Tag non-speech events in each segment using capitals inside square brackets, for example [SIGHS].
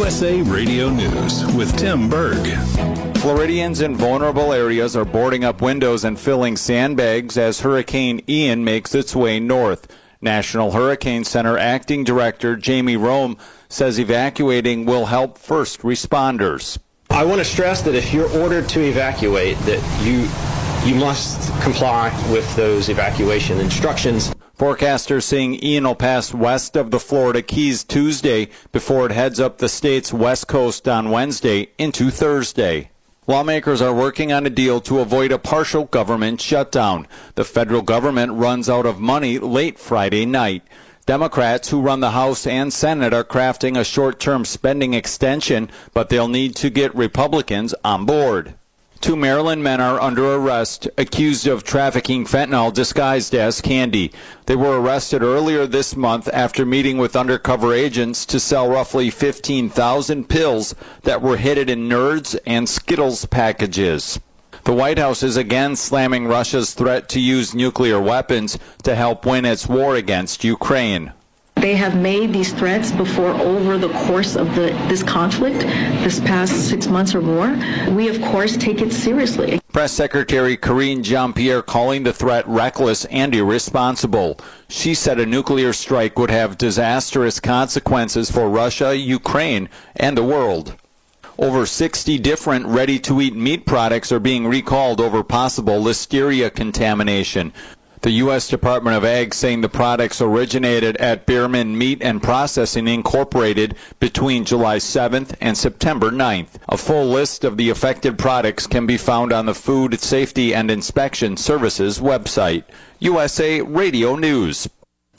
USA Radio News with Tim Berg. Floridians in vulnerable areas are boarding up windows and filling sandbags as Hurricane Ian makes its way north. National Hurricane Center Acting Director Jamie Rhome says evacuating will help first responders. I want to stress that if you're ordered to evacuate, that you you must comply with those evacuation instructions. Forecasters saying Ian will pass west of the Florida Keys Tuesday before it heads up the state's west coast on Wednesday into Thursday. Lawmakers are working on a deal to avoid a partial government shutdown. The federal government runs out of money late Friday night. Democrats who run the House and Senate are crafting a short term spending extension, but they'll need to get Republicans on board. Two Maryland men are under arrest accused of trafficking fentanyl disguised as candy. They were arrested earlier this month after meeting with undercover agents to sell roughly 15,000 pills that were hidden in Nerds and Skittles packages. The White House is again slamming Russia's threat to use nuclear weapons to help win its war against Ukraine. They have made these threats before over the course of the, this conflict, this past six months or more. We, of course, take it seriously. Press Secretary Karine Jean-Pierre calling the threat reckless and irresponsible. She said a nuclear strike would have disastrous consequences for Russia, Ukraine, and the world. Over 60 different ready to eat meat products are being recalled over possible listeria contamination. The U.S. Department of Ag saying the products originated at Behrmann Meat and Processing Incorporated between July 7th and September 9th. A full list of the affected products can be found on the Food Safety and Inspection Services website. USA Radio News.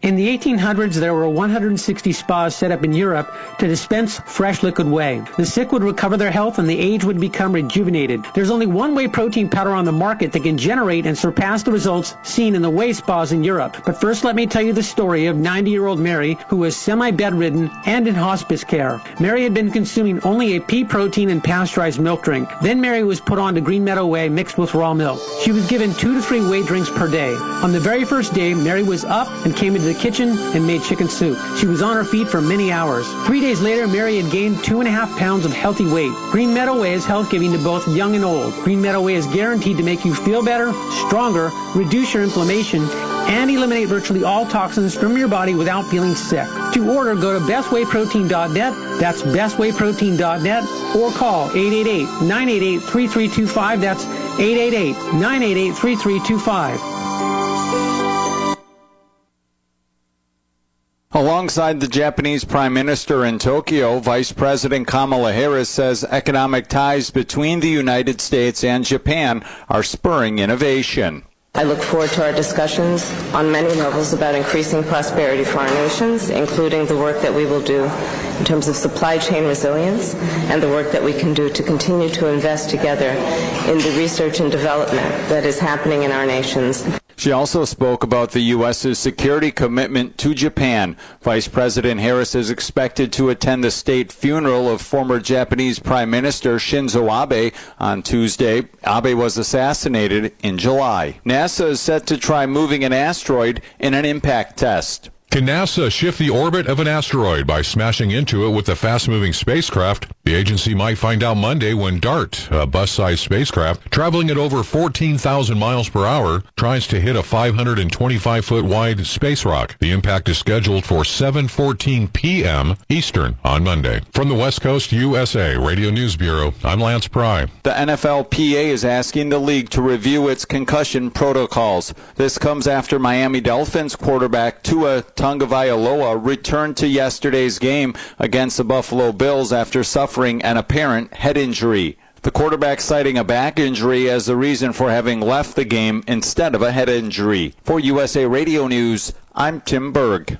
In the 1800s, there were 160 spas set up in Europe to dispense fresh liquid whey. The sick would recover their health and the aged would become rejuvenated. There's only one whey protein powder on the market that can generate and surpass the results seen in the whey spas in Europe. But first, let me tell you the story of 90-year-old Mary, who was semi-bedridden and in hospice care. Mary had been consuming only a pea protein and pasteurized milk drink. Then Mary was put on to Green Meadow Whey mixed with raw milk. She was given two to three whey drinks per day. On the very first day, Mary was up and came into the kitchen and made chicken soup. She was on her feet for many hours. Three days later, Mary had gained two and a half pounds of healthy weight. Green Meadow Whey is health giving to both young and old. Green Meadow Whey is guaranteed to make you feel better, stronger, reduce your inflammation, and eliminate virtually all toxins from your body without feeling sick. To order, go to bestwayprotein.net. That's bestwayprotein.net or call 888-988-3325. That's 888-988-3325. Alongside the Japanese Prime Minister in Tokyo, Vice President Kamala Harris says economic ties between the United States and Japan are spurring innovation. I look forward to our discussions on many levels about increasing prosperity for our nations, including the work that we will do in terms of supply chain resilience and the work that we can do to continue to invest together in the research and development that is happening in our nations. She also spoke about the U.S.'s security commitment to Japan. Vice President Harris is expected to attend the state funeral of former Japanese Prime Minister Shinzo Abe on Tuesday. Abe was assassinated in July. NASA is set to try moving an asteroid in an impact test. Can NASA shift the orbit of an asteroid by smashing into it with a fast-moving spacecraft? The agency might find out Monday when DART, a bus-sized spacecraft traveling at over 14,000 miles per hour, tries to hit a 525-foot wide space rock. The impact is scheduled for 7:14 p.m. Eastern on Monday. From the West Coast USA Radio News Bureau, I'm Lance Pry. The NFLPA is asking the league to review its concussion protocols. This comes after Miami Dolphins quarterback Tua Tagovailoa returned to yesterday's game against the Buffalo Bills after suffering an apparent head injury. The quarterback citing a back injury as the reason for having left the game instead of a head injury. For USA Radio News, I'm Tim Berg.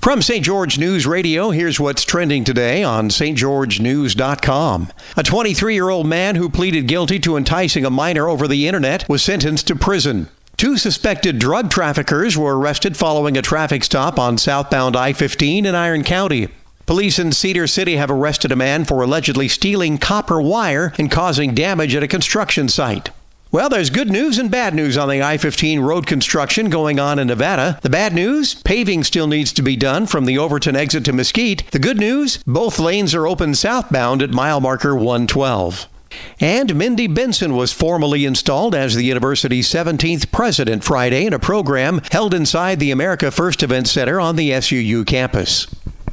From St. George News Radio, here's what's trending today on stgeorgenews.com. A 23 year old man who pleaded guilty to enticing a minor over the internet was sentenced to prison. Two suspected drug traffickers were arrested following a traffic stop on southbound I 15 in Iron County. Police in Cedar City have arrested a man for allegedly stealing copper wire and causing damage at a construction site. Well, there's good news and bad news on the I 15 road construction going on in Nevada. The bad news paving still needs to be done from the Overton exit to Mesquite. The good news both lanes are open southbound at mile marker 112. And Mindy Benson was formally installed as the university's 17th president Friday in a program held inside the America First Event Center on the SUU campus.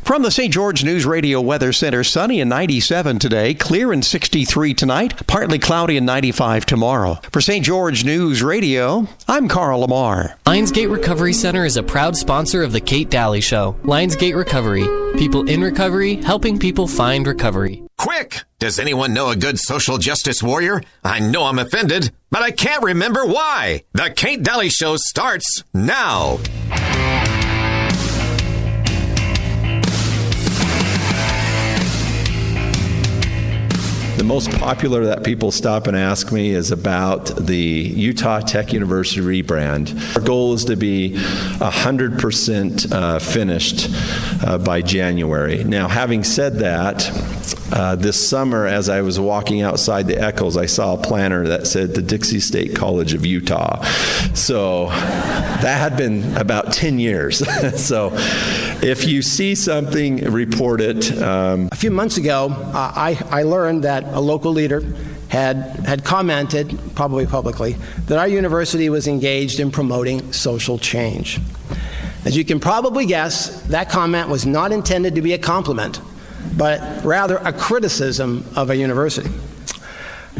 From the St. George News Radio Weather Center, sunny and 97 today, clear and 63 tonight, partly cloudy and 95 tomorrow. For St. George News Radio, I'm Carl Lamar. Lionsgate Recovery Center is a proud sponsor of The Kate Dalley Show. Lionsgate Recovery, people in recovery, helping people find recovery. Quick! Does anyone know a good social justice warrior? I know I'm offended, but I can't remember why. The Kate Dalley Show starts now. Most popular that people stop and ask me is about the Utah Tech University rebrand. Our goal is to be 100% uh, finished uh, by January. Now, having said that, uh, this summer, as I was walking outside the Eccles, I saw a planner that said the Dixie State College of Utah. So that had been about 10 years. [LAUGHS] so if you see something, report it. Um, a few months ago, uh, I, I learned that a local leader had, had commented, probably publicly, that our university was engaged in promoting social change. As you can probably guess, that comment was not intended to be a compliment, but rather a criticism of a university.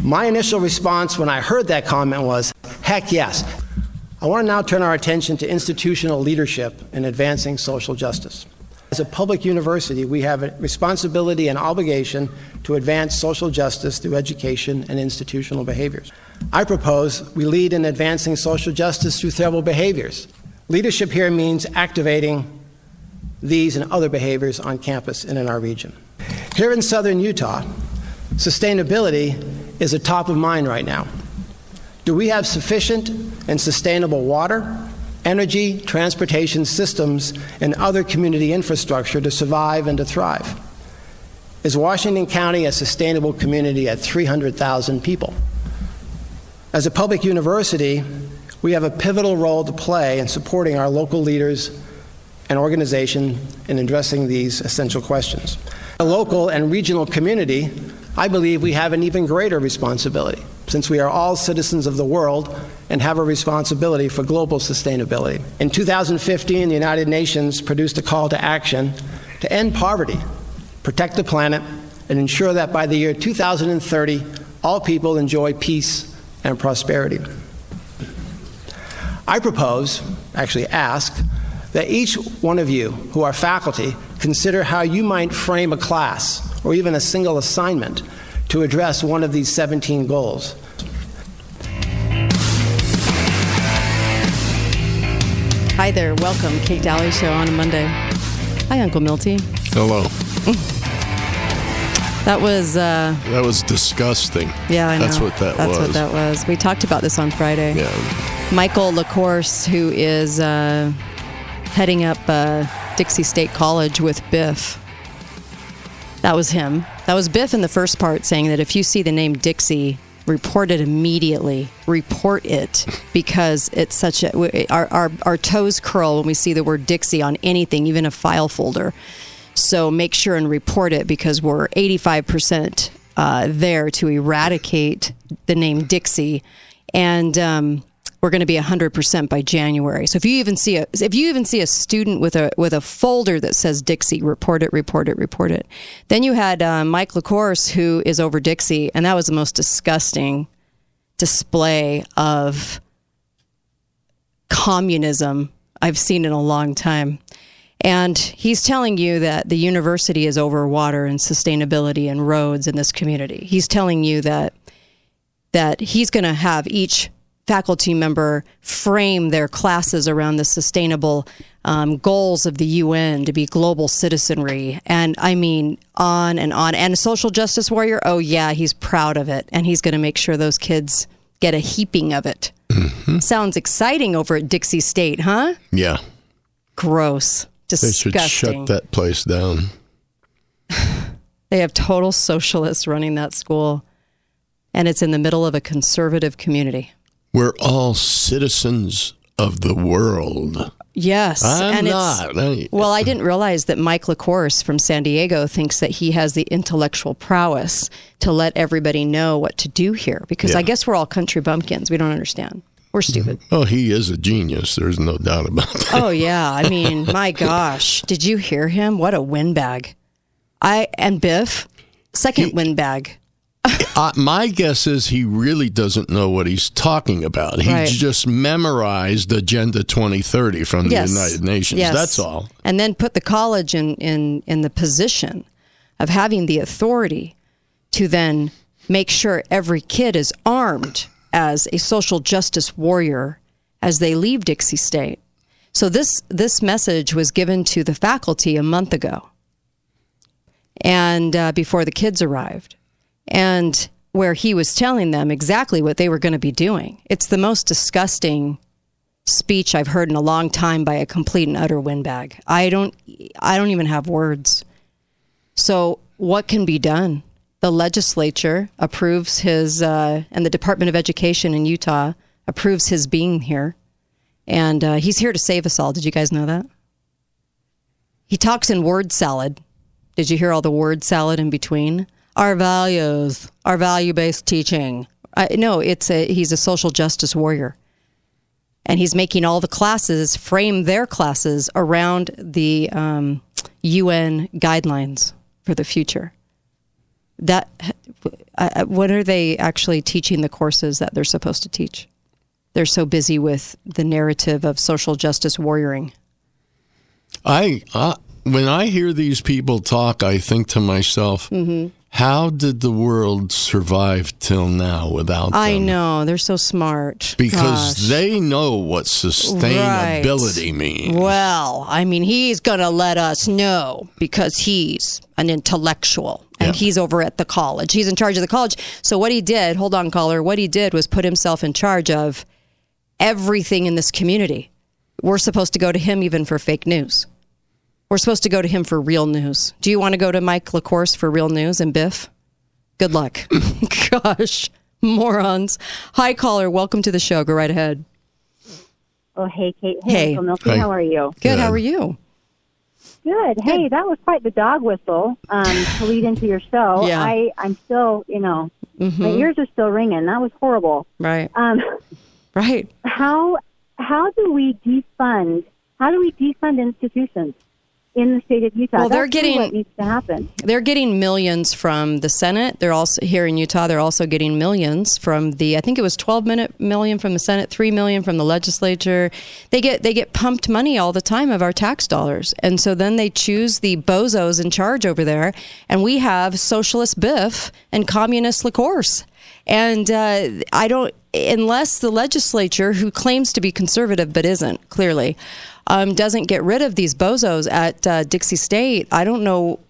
My initial response when I heard that comment was, heck yes. I want to now turn our attention to institutional leadership in advancing social justice. As a public university, we have a responsibility and obligation to advance social justice through education and institutional behaviors. I propose we lead in advancing social justice through several behaviors. Leadership here means activating these and other behaviors on campus and in our region. Here in southern Utah, sustainability is a top of mind right now. Do we have sufficient and sustainable water, energy, transportation systems, and other community infrastructure to survive and to thrive? Is Washington County a sustainable community at 300,000 people? As a public university, we have a pivotal role to play in supporting our local leaders and organization in addressing these essential questions. A local and regional community, I believe we have an even greater responsibility since we are all citizens of the world and have a responsibility for global sustainability. In 2015, the United Nations produced a call to action to end poverty, protect the planet, and ensure that by the year 2030, all people enjoy peace and prosperity. I propose, actually ask, that each one of you who are faculty consider how you might frame a class or even a single assignment to address one of these 17 goals. Hi there, welcome. Kate Dalley Show on a Monday. Hi, Uncle Milty. Hello. That was. Uh, that was disgusting. Yeah, I know. That's what that That's was. That's what that was. We talked about this on Friday. Yeah. Michael LaCourse, who is uh, heading up uh, Dixie State College with Biff. That was him. That was Biff in the first part saying that if you see the name Dixie, report it immediately. Report it [LAUGHS] because it's such a our, our our toes curl when we see the word Dixie on anything, even a file folder. So make sure and report it because we're 85% uh, there to eradicate the name Dixie, and um, we're going to be 100% by January. So if you even see a if you even see a student with a with a folder that says Dixie, report it, report it, report it. Then you had uh, Mike LaCourse who is over Dixie, and that was the most disgusting display of communism I've seen in a long time. And he's telling you that the university is over water and sustainability and roads in this community. He's telling you that that he's going to have each faculty member frame their classes around the sustainable um, goals of the UN to be global citizenry. And I mean, on and on. And a social justice warrior, oh, yeah, he's proud of it. And he's going to make sure those kids get a heaping of it. Mm-hmm. Sounds exciting over at Dixie State, huh? Yeah. Gross. They should shut that place down. [SIGHS] They have total socialists running that school. And it's in the middle of a conservative community. We're all citizens of the world. Yes, I'm and not. it's well. I didn't realize that Mike LaCourse from San Diego thinks that he has the intellectual prowess to let everybody know what to do here. Because I guess we're all country bumpkins. We don't understand. We're mm-hmm. stupid. Oh, he is a genius. There's no doubt about that. oh yeah, I [LAUGHS] mean, my gosh, did you hear him? What a windbag! I and Biff, second windbag. My guess is he really doesn't know what he's talking about. He Right. just memorized Agenda 2030 from the Yes. United Nations. Yes. That's all. And then put the college in, in, in the position of having the authority to then make sure every kid is armed as a social justice warrior as they leave Dixie State. So this this message was given to the faculty a month ago, and uh, before the kids arrived, and where he was telling them exactly what they were going to be doing. It's the most disgusting speech I've heard in a long time by a complete and utter windbag. I don't I don't even have words. So what can be done? The legislature approves his uh, and the Department of Education in Utah approves his being here, and uh, he's here to save us all. Did you guys know that? He talks in word salad. Did you hear all the word salad in between? Our values, our value based teaching. Uh, no, it's a he's a social justice warrior and he's making all the classes frame their classes around the um, UN guidelines for the future. That uh, what are they actually teaching the courses that they're supposed to teach? They're so busy with the narrative of social justice warrioring. I, uh, when I hear these people talk, I think to myself, Mm-hmm. How did the world survive till now without them? I know they're so smart Because Gosh. they know what sustainability means. Well, I mean, he's going to let us know because he's an intellectual and he's over at the college. He's in charge of the college. So, what he did, hold on, caller, what he did was put himself in charge of everything in this community. We're supposed to go to him even for fake news. We're supposed to go to him for real news. Do you want to go to Mike LaCourse for real news and Biff? Good luck. [LAUGHS] Gosh, morons. Hi, caller. Welcome to the show. Go right ahead. Oh, hey, Kate. Hey, Hey. Milky. Hi. How are you? Good. How are you? Good. Hey, that was quite the dog whistle um, [LAUGHS] to lead into your show. Yeah. I, I'm still, you know, my Mhm. ears are still ringing. That was horrible. Right. Um, [LAUGHS] right. How how do we defund? How do we defund institutions in the state of Utah? Well, they're That's getting- what needs to happen. They're getting millions from the Senate. They're also here in Utah. They're also getting millions from the. I think it was 12 minute million from the Senate, three million from the legislature. They get they get pumped money all the time of our tax dollars, and so then they choose the bozos in charge over there, and we have socialist Biff and communist LaCourse. And uh, I don't, unless the legislature, who claims to be conservative but isn't clearly, um, doesn't get rid of these bozos at uh, Dixie State, I don't know.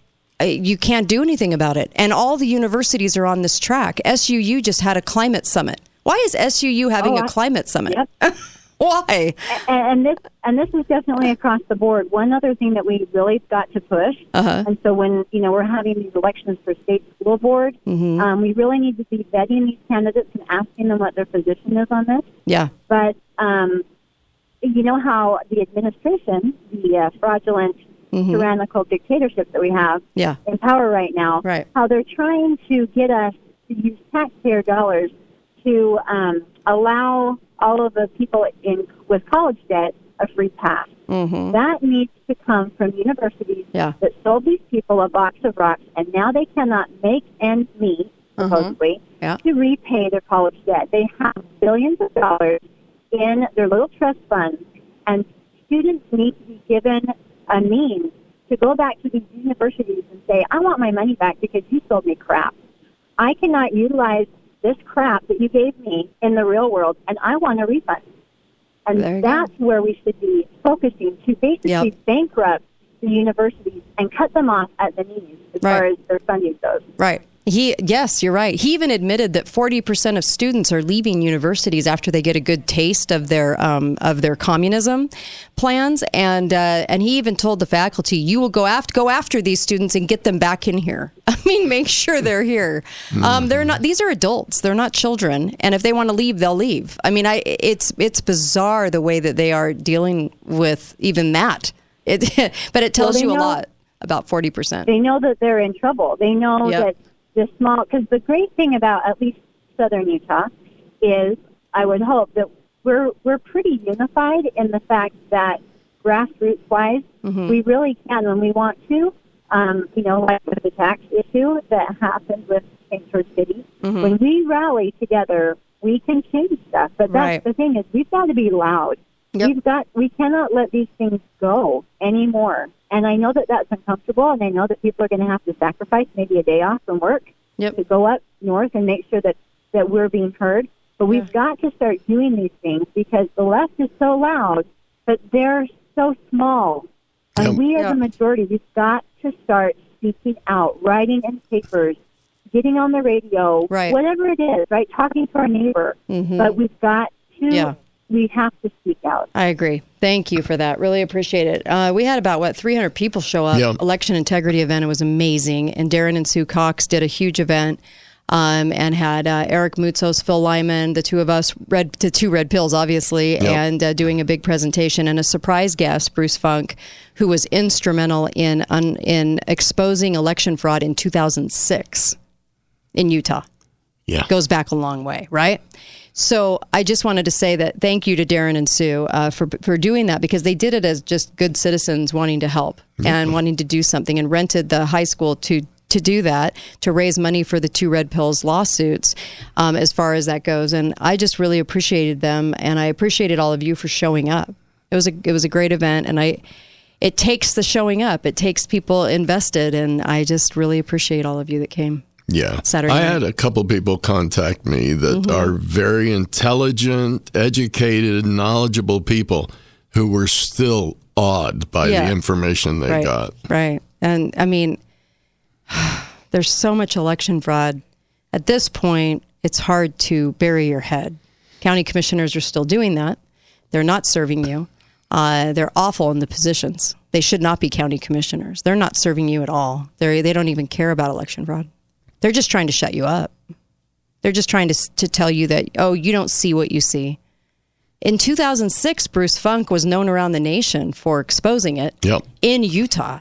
You can't do anything about it. And all the universities are on this track. SUU just had a climate summit. Why is SUU having Oh, a I- climate summit? [LAUGHS] Why? And, and this and this is definitely across the board. One other thing that we really got to push, Uh-huh. and so when you know we're having these elections for state school board, Mhm. um, we really need to be vetting these candidates and asking them what their position is on this. Yeah. But um, you know how the administration, the uh, fraudulent, Mhm. tyrannical dictatorship that we have Yeah. in power right now, Right. how they're trying to get us to use taxpayer dollars to um, allow all of the people in with college debt a free pass. Mm-hmm. That needs to come from universities Yeah. that sold these people a box of rocks, and now they cannot make ends meet, Uh-huh. supposedly, Yeah. to repay their college debt. They have billions of dollars in their little trust funds, and students need to be given a means to go back to these universities and say, I want my money back because you sold me crap. I cannot utilize this crap that you gave me in the real world, and I want a refund. And that's where we should be focusing to basically Yep. bankrupt the universities and cut them off at the knees as Right. far as their funding goes. Right. He yes, you're right. He even admitted that 40% of students are leaving universities after they get a good taste of their um, of their communism plans, and uh, and he even told the faculty, "You will go after go after these students and get them back in here. [LAUGHS] I mean, make sure they're here. Um, they're not. These are adults. They're not children. And if they want to leave, they'll leave. I mean, I it's it's bizarre the way that they are dealing with even that. It, [LAUGHS] but it tells Well, you a know- lot about 40%. They know that they're in trouble. They know Yep. that the small, because the great thing about at least southern Utah is, I would hope that we're we're pretty unified in the fact that grassroots wise, Mhm. we really can when we want to. Um, you know, like with the tax issue that happened with. George City, Mhm. when we rally together, we can change stuff. But that's Right. the thing is, we've got to be loud. We've got we cannot let these things go anymore. And I know that that's uncomfortable, and I know that people are going to have to sacrifice maybe a day off from work to go up north and make sure that that we're being heard. But we've got to start doing these things because the left is so loud, but they're so small. And we as a majority, we've got to start speaking out, writing in papers, getting on the radio, Right. whatever it is, right? Talking to our neighbor. Mhm. But we've got to, Yeah. We have to speak out. I agree. Thank you for that. Really appreciate it. Uh, we had about what 300 people show up. Yeah. Election integrity event. It was amazing. And Darren and Sue Cox did a huge event. Um, and had uh, Eric Mutzos, Phil Lyman, the two of us, red the two red pills, obviously, Yep. and uh, doing a big presentation, and a surprise guest, Bruce Funk, who was instrumental in un, in exposing election fraud in 2006 in Utah. Yeah. Goes back a long way, right? So I just wanted to say that thank you to Darren and Sue uh, for for doing that because they did it as just good citizens wanting to help and wanting to do something and rented the high school to to do that to raise money for the two red pills lawsuits um, as far as that goes and I just really appreciated them and I appreciated all of you for showing up. It was a it was a great event and I it takes the showing up. It takes people invested and I just really appreciate all of you that came. Yeah. Saturday I had a couple people contact me that Mhm. are very intelligent, educated, knowledgeable people who were still awed by Yeah. the information they right, got. Right. And I mean, [SIGHS] there's so much election fraud. At this point, it's hard to bury your head. County commissioners are still doing that. They're not serving you. Uh, they're awful in the positions. They should not be county commissioners. They're not serving you at all. They they don't even care about election fraud. They're just trying to shut you up. They're just trying to to tell you that oh, you don't see what you see. In 2006, Bruce Funk was known around the nation for exposing it Yep. in Utah.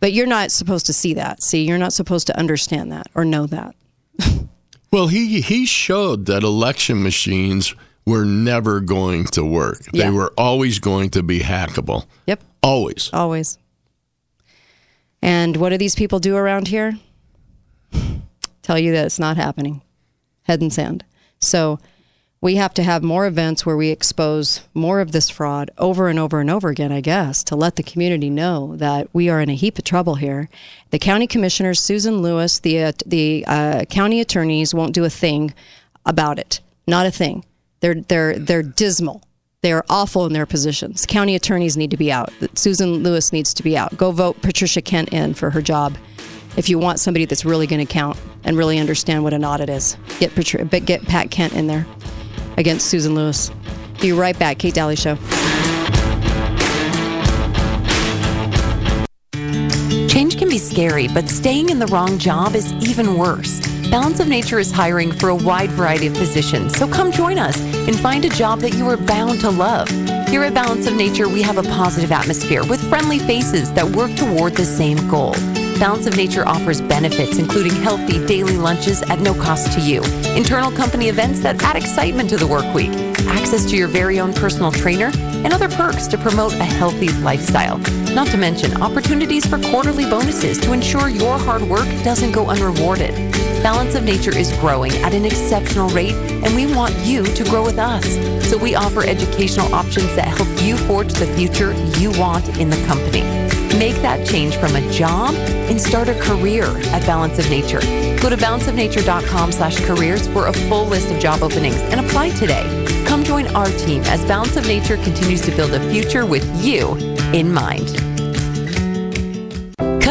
But you're not supposed to see that. See, you're not supposed to understand that or know that. [LAUGHS] Well, he he showed that election machines were never going to work. Yeah. They were always going to be hackable. Yep. Always. Always. And what do these people do around here? Tell you that it's not happening. Head and sand. So we have to have more events where we expose more of this fraud over and over and over again, I guess, to let the community know that we are in a heap of trouble here. The county commissioners, Susan Lewis, the uh, the uh, county attorneys won't do a thing about it. Not a thing. They're they're they're dismal. They are awful in their positions. County attorneys need to be out. Susan Lewis needs to be out. Go vote Patricia Kent in for her job. If you want somebody that's really going to count and really understand what an audit is, get but get Pat Kent in there against Susan Lewis. Be right back. Kate Dalley Show. Change can be scary, but staying in the wrong job is even worse. Balance of Nature is hiring for a wide variety of positions, so come join us and find a job that you are bound to love. Here at Balance of Nature, we have a positive atmosphere with friendly faces that work toward the same goal. Balance of Nature offers benefits, including healthy daily lunches at no cost to you, internal company events that add excitement to the work week, access to your very own personal trainer, and other perks to promote a healthy lifestyle. Not to mention opportunities for quarterly bonuses to ensure your hard work doesn't go unrewarded. Balance of Nature is growing at an exceptional rate, and we want you to grow with us. So we offer educational options that help you forge the future you want in the company. Make that change from a job and start a career at Balance of Nature. Go to balanceofnature.com slash careers for a full list of job openings and apply today. Come join our team as Balance of Nature continues to build a future with you in mind.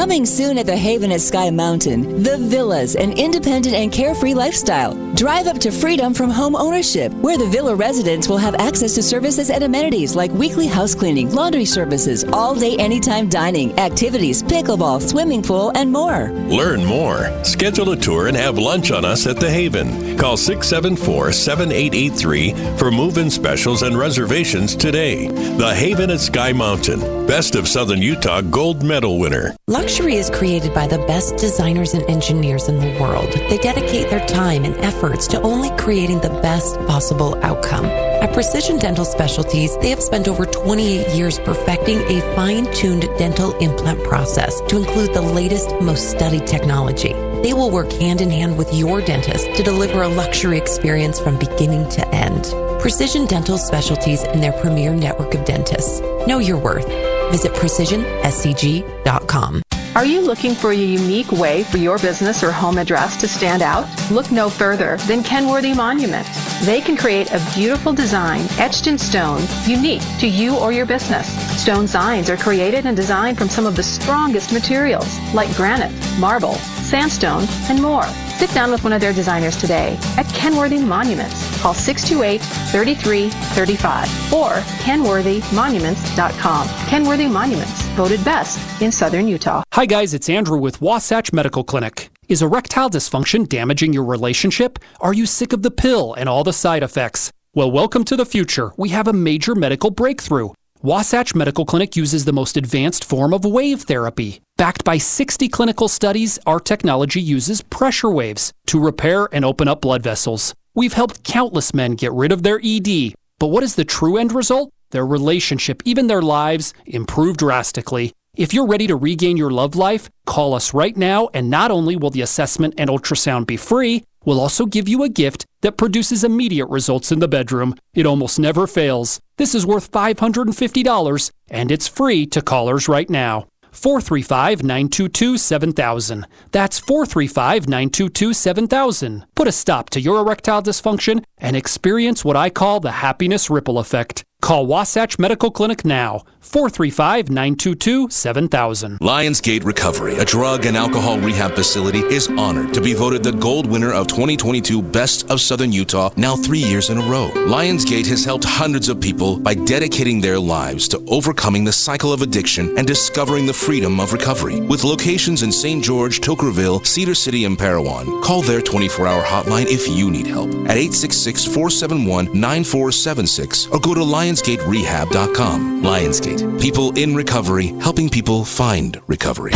Coming soon at the Haven at Sky Mountain, The Villas, an independent and carefree lifestyle. Drive up to freedom from home ownership, where the villa residents will have access to services and amenities like weekly house cleaning, laundry services, all day anytime dining, activities, pickleball, swimming pool, and more. Learn more. Schedule a tour and have lunch on us at The Haven. Call 674 7883 for move in specials and reservations today. The Haven at Sky Mountain, Best of Southern Utah Gold Medal winner. Luxury is created by the best designers and engineers in the world. They dedicate their time and efforts to only creating the best possible outcome. At Precision Dental Specialties, they have spent over 28 years perfecting a fine tuned dental implant process to include the latest, most studied technology. They will work hand in hand with your dentist to deliver a luxury experience from beginning to end. Precision Dental Specialties and their premier network of dentists. Know your worth. Visit precisionscg.com. Are you looking for a unique way for your business or home address to stand out? Look no further than Kenworthy Monument. They can create a beautiful design etched in stone, unique to you or your business. Stone signs are created and designed from some of the strongest materials like granite, marble, sandstone, and more. Sit down with one of their designers today at Kenworthy Monuments. Call 628-3335 or kenworthymonuments.com. Kenworthy Monuments, voted best in Southern Utah. Hi guys, it's Andrew with Wasatch Medical Clinic. Is erectile dysfunction damaging your relationship? Are you sick of the pill and all the side effects? Well, welcome to the future. We have a major medical breakthrough. Wasatch Medical Clinic uses the most advanced form of wave therapy. Backed by 60 clinical studies, our technology uses pressure waves to repair and open up blood vessels. We've helped countless men get rid of their ED. But what is the true end result? Their relationship, even their lives, improve drastically. If you're ready to regain your love life, call us right now, and not only will the assessment and ultrasound be free, we'll also give you a gift that produces immediate results in the bedroom. It almost never fails. This is worth $550, and it's free to callers right now. 435 922 7000. That's 435 922 7000. Put a stop to your erectile dysfunction and experience what I call the happiness ripple effect. Call Wasatch Medical Clinic now, 435 922 7000. Lionsgate Recovery, a drug and alcohol rehab facility, is honored to be voted the gold winner of 2022 Best of Southern Utah now three years in a row. Lionsgate has helped hundreds of people by dedicating their lives to overcoming the cycle of addiction and discovering the freedom of recovery. With locations in St. George, Toquerville, Cedar City, and Parowan, call their 24 hour hotline if you need help at 866 471 9476 or go to lionsgaterehab.com. Lionsgate, people in recovery, helping people find recovery.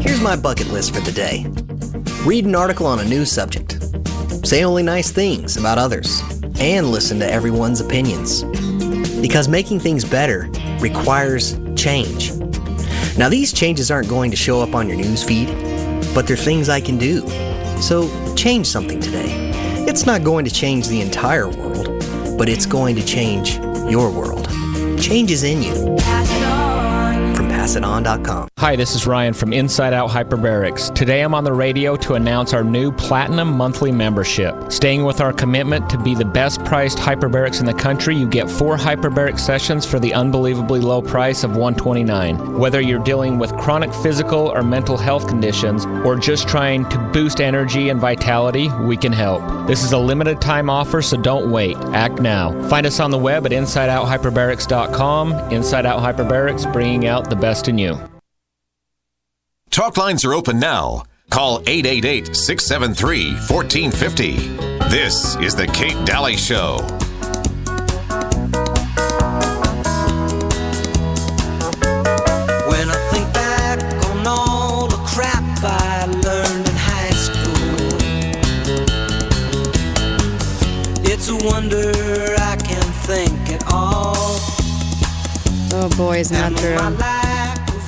Here's my bucket list for the day read an article on a new subject, say only nice things about others, and listen to everyone's opinions. Because making things better requires change. Now, these changes aren't going to show up on your news feed, but they're things I can do. So, change something today. It's not going to change the entire world, but it's going to change your world. Change is in you. PassItOn.com. Hi, this is Ryan from Inside Out Hyperbarics. Today I'm on the radio to announce our new Platinum Monthly membership. Staying with our commitment to be the best priced hyperbarics in the country, you get four hyperbaric sessions for the unbelievably low price of 129. Whether you're dealing with chronic physical or mental health conditions, or just trying to boost energy and vitality, we can help. This is a limited time offer, so don't wait. Act now. Find us on the web at InsideOutHyperbarics.com. Inside Out Hyperbarics, bringing out the best in you. Talk lines are open now. Call 888 673 1450. This is The Kate Dalley Show. When I think back on all the crap I learned in high school, it's a wonder I can think at all. Oh boy, isn't that true?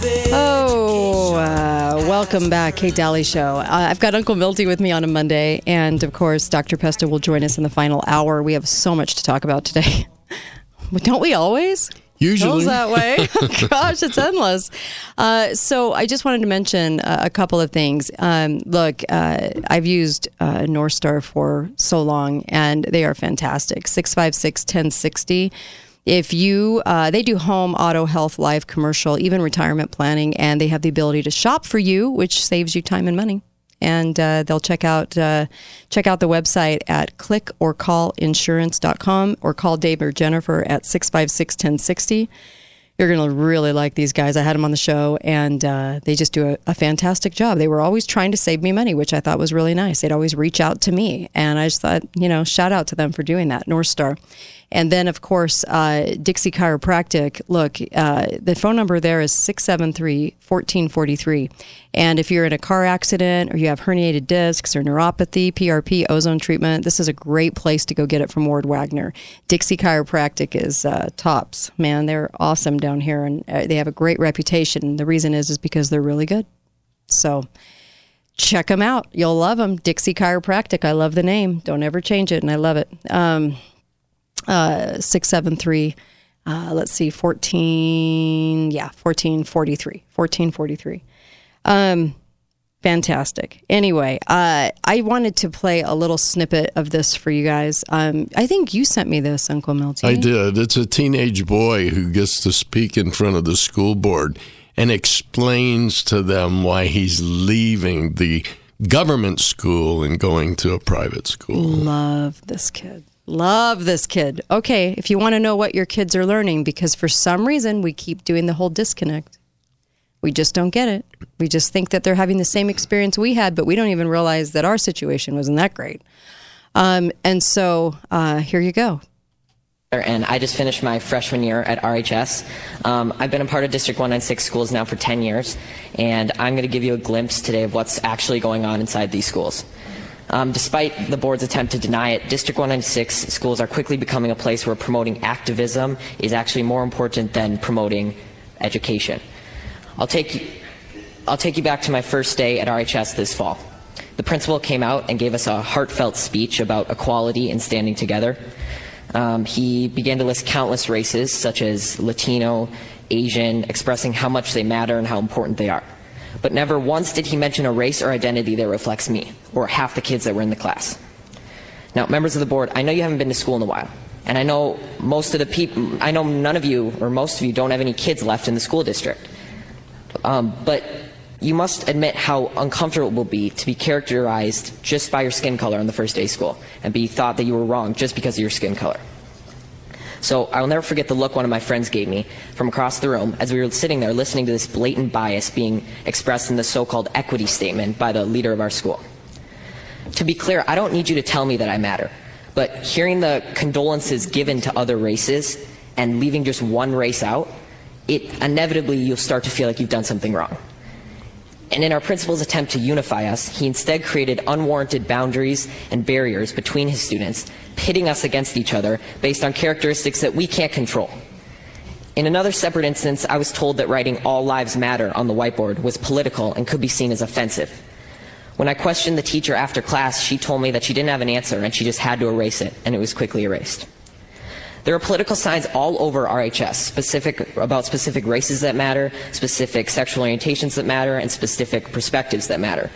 Oh, uh, welcome back, Kate Dalley Show. Uh, I've got Uncle Milty with me on a Monday, and of course, Dr. Pesto will join us in the final hour. We have so much to talk about today. but [LAUGHS] Don't we always? Usually that way. [LAUGHS] [LAUGHS] Gosh, it's endless. Uh, so I just wanted to mention a, a couple of things. Um, look, uh, I've used uh, North Star for so long, and they are fantastic. Six five six ten sixty. If you, uh, they do home, auto, health, life, commercial, even retirement planning, and they have the ability to shop for you, which saves you time and money and uh, they'll check out uh, check out the website at clickorcallinsurance.com or call Dave or Jennifer at 656 1060. You're going to really like these guys. I had them on the show, and uh, they just do a, a, fantastic job. They were always trying to save me money, which I thought was really nice. They'd always reach out to me, and I just thought, you know, shout out to them for doing that. North Star. And then, of course, uh, Dixie Chiropractic. Look, uh, the phone number there is 673 1443. And if you're in a car accident or you have herniated discs or neuropathy, PRP, ozone treatment, this is a great place to go get it from Ward Wagner. Dixie Chiropractic is uh, tops, man. They're awesome down here and uh, they have a great reputation. The reason is, is because they're really good. So, check them out. You'll love them. Dixie Chiropractic. I love the name. Don't ever change it, and I love it. Um, uh, 673, uh, let's see, 14, yeah, 1443, 1443. Um, fantastic. Anyway, uh, I wanted to play a little snippet of this for you guys. Um, I think you sent me this, Uncle Milty. I did. It's a teenage boy who gets to speak in front of the school board and explains to them why he's leaving the government school and going to a private school. Love this kid. Love this kid. Okay, if you want to know what your kids are learning, because for some reason we keep doing the whole disconnect. We just don't get it. We just think that they're having the same experience we had, but we don't even realize that our situation wasn't that great. Um, and so uh, here you go. And I just finished my freshman year at RHS. Um, I've been a part of District 196 schools now for 10 years, and I'm going to give you a glimpse today of what's actually going on inside these schools. Um, despite the board's attempt to deny it, District 196 schools are quickly becoming a place where promoting activism is actually more important than promoting education. I'll take you, I'll take you back to my first day at RHS this fall. The principal came out and gave us a heartfelt speech about equality and standing together. Um, he began to list countless races, such as Latino, Asian, expressing how much they matter and how important they are but never once did he mention a race or identity that reflects me, or half the kids that were in the class. Now, members of the board, I know you haven't been to school in a while, and I know most of the people, I know none of you, or most of you, don't have any kids left in the school district. Um, but you must admit how uncomfortable it will be to be characterized just by your skin color on the first day of school, and be thought that you were wrong just because of your skin color. So I will never forget the look one of my friends gave me from across the room as we were sitting there listening to this blatant bias being expressed in the so-called equity statement by the leader of our school. To be clear, I don't need you to tell me that I matter, but hearing the condolences given to other races and leaving just one race out, it inevitably you'll start to feel like you've done something wrong. And in our principal's attempt to unify us, he instead created unwarranted boundaries and barriers between his students, pitting us against each other based on characteristics that we can't control. In another separate instance, I was told that writing All Lives Matter on the whiteboard was political and could be seen as offensive. When I questioned the teacher after class, she told me that she didn't have an answer and she just had to erase it, and it was quickly erased. There are political signs all over RHS specific about specific races that matter, specific sexual orientations that matter, and specific perspectives that matter.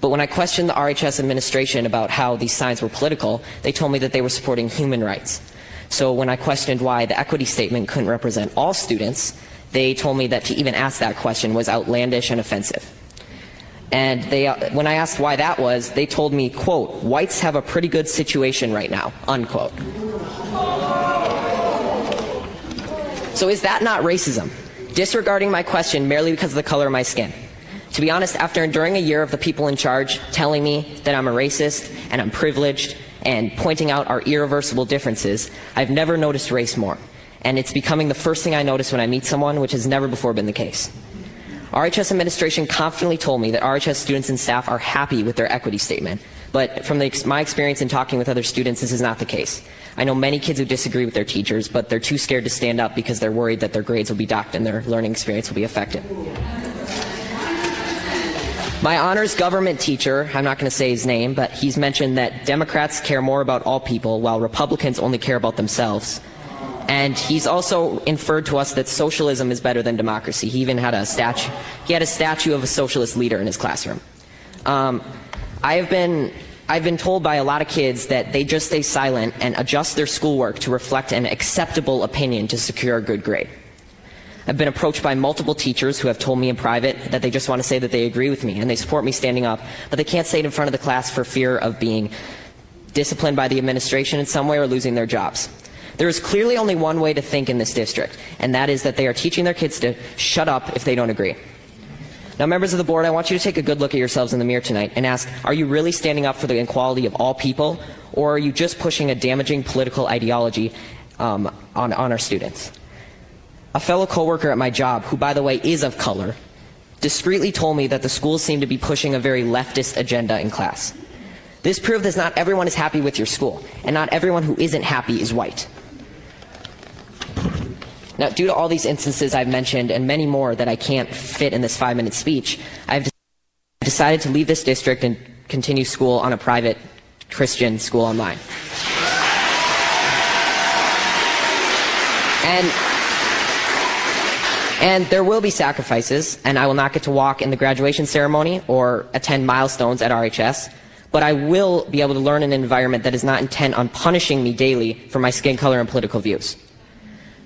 But when I questioned the RHS administration about how these signs were political, they told me that they were supporting human rights. So when I questioned why the equity statement couldn't represent all students, they told me that to even ask that question was outlandish and offensive. And they, uh, when I asked why that was, they told me, quote, whites have a pretty good situation right now, unquote. So is that not racism? Disregarding my question merely because of the color of my skin. To be honest, after enduring a year of the people in charge telling me that I'm a racist and I'm privileged and pointing out our irreversible differences, I've never noticed race more. And it's becoming the first thing I notice when I meet someone, which has never before been the case. RHS administration confidently told me that RHS students and staff are happy with their equity statement. But from the, my experience in talking with other students, this is not the case. I know many kids who disagree with their teachers, but they're too scared to stand up because they're worried that their grades will be docked and their learning experience will be affected. My honors government teacher, I'm not going to say his name, but he's mentioned that Democrats care more about all people while Republicans only care about themselves. And he's also inferred to us that socialism is better than democracy. He even had a statue. He had a statue of a socialist leader in his classroom. Um, I have been I've been told by a lot of kids that they just stay silent and adjust their schoolwork to reflect an acceptable opinion to secure a good grade. I've been approached by multiple teachers who have told me in private that they just want to say that they agree with me and they support me standing up, but they can't say it in front of the class for fear of being disciplined by the administration in some way or losing their jobs. There is clearly only one way to think in this district, and that is that they are teaching their kids to shut up if they don't agree. Now, members of the board, I want you to take a good look at yourselves in the mirror tonight and ask, are you really standing up for the equality of all people, or are you just pushing a damaging political ideology um, on, on our students? A fellow coworker at my job, who by the way is of color, discreetly told me that the school seemed to be pushing a very leftist agenda in class. This proved that not everyone is happy with your school, and not everyone who isn't happy is white. Now, due to all these instances I've mentioned and many more that I can't fit in this five minute speech, I've decided to leave this district and continue school on a private Christian school online. And and there will be sacrifices, and I will not get to walk in the graduation ceremony or attend milestones at RHS, but I will be able to learn in an environment that is not intent on punishing me daily for my skin color and political views.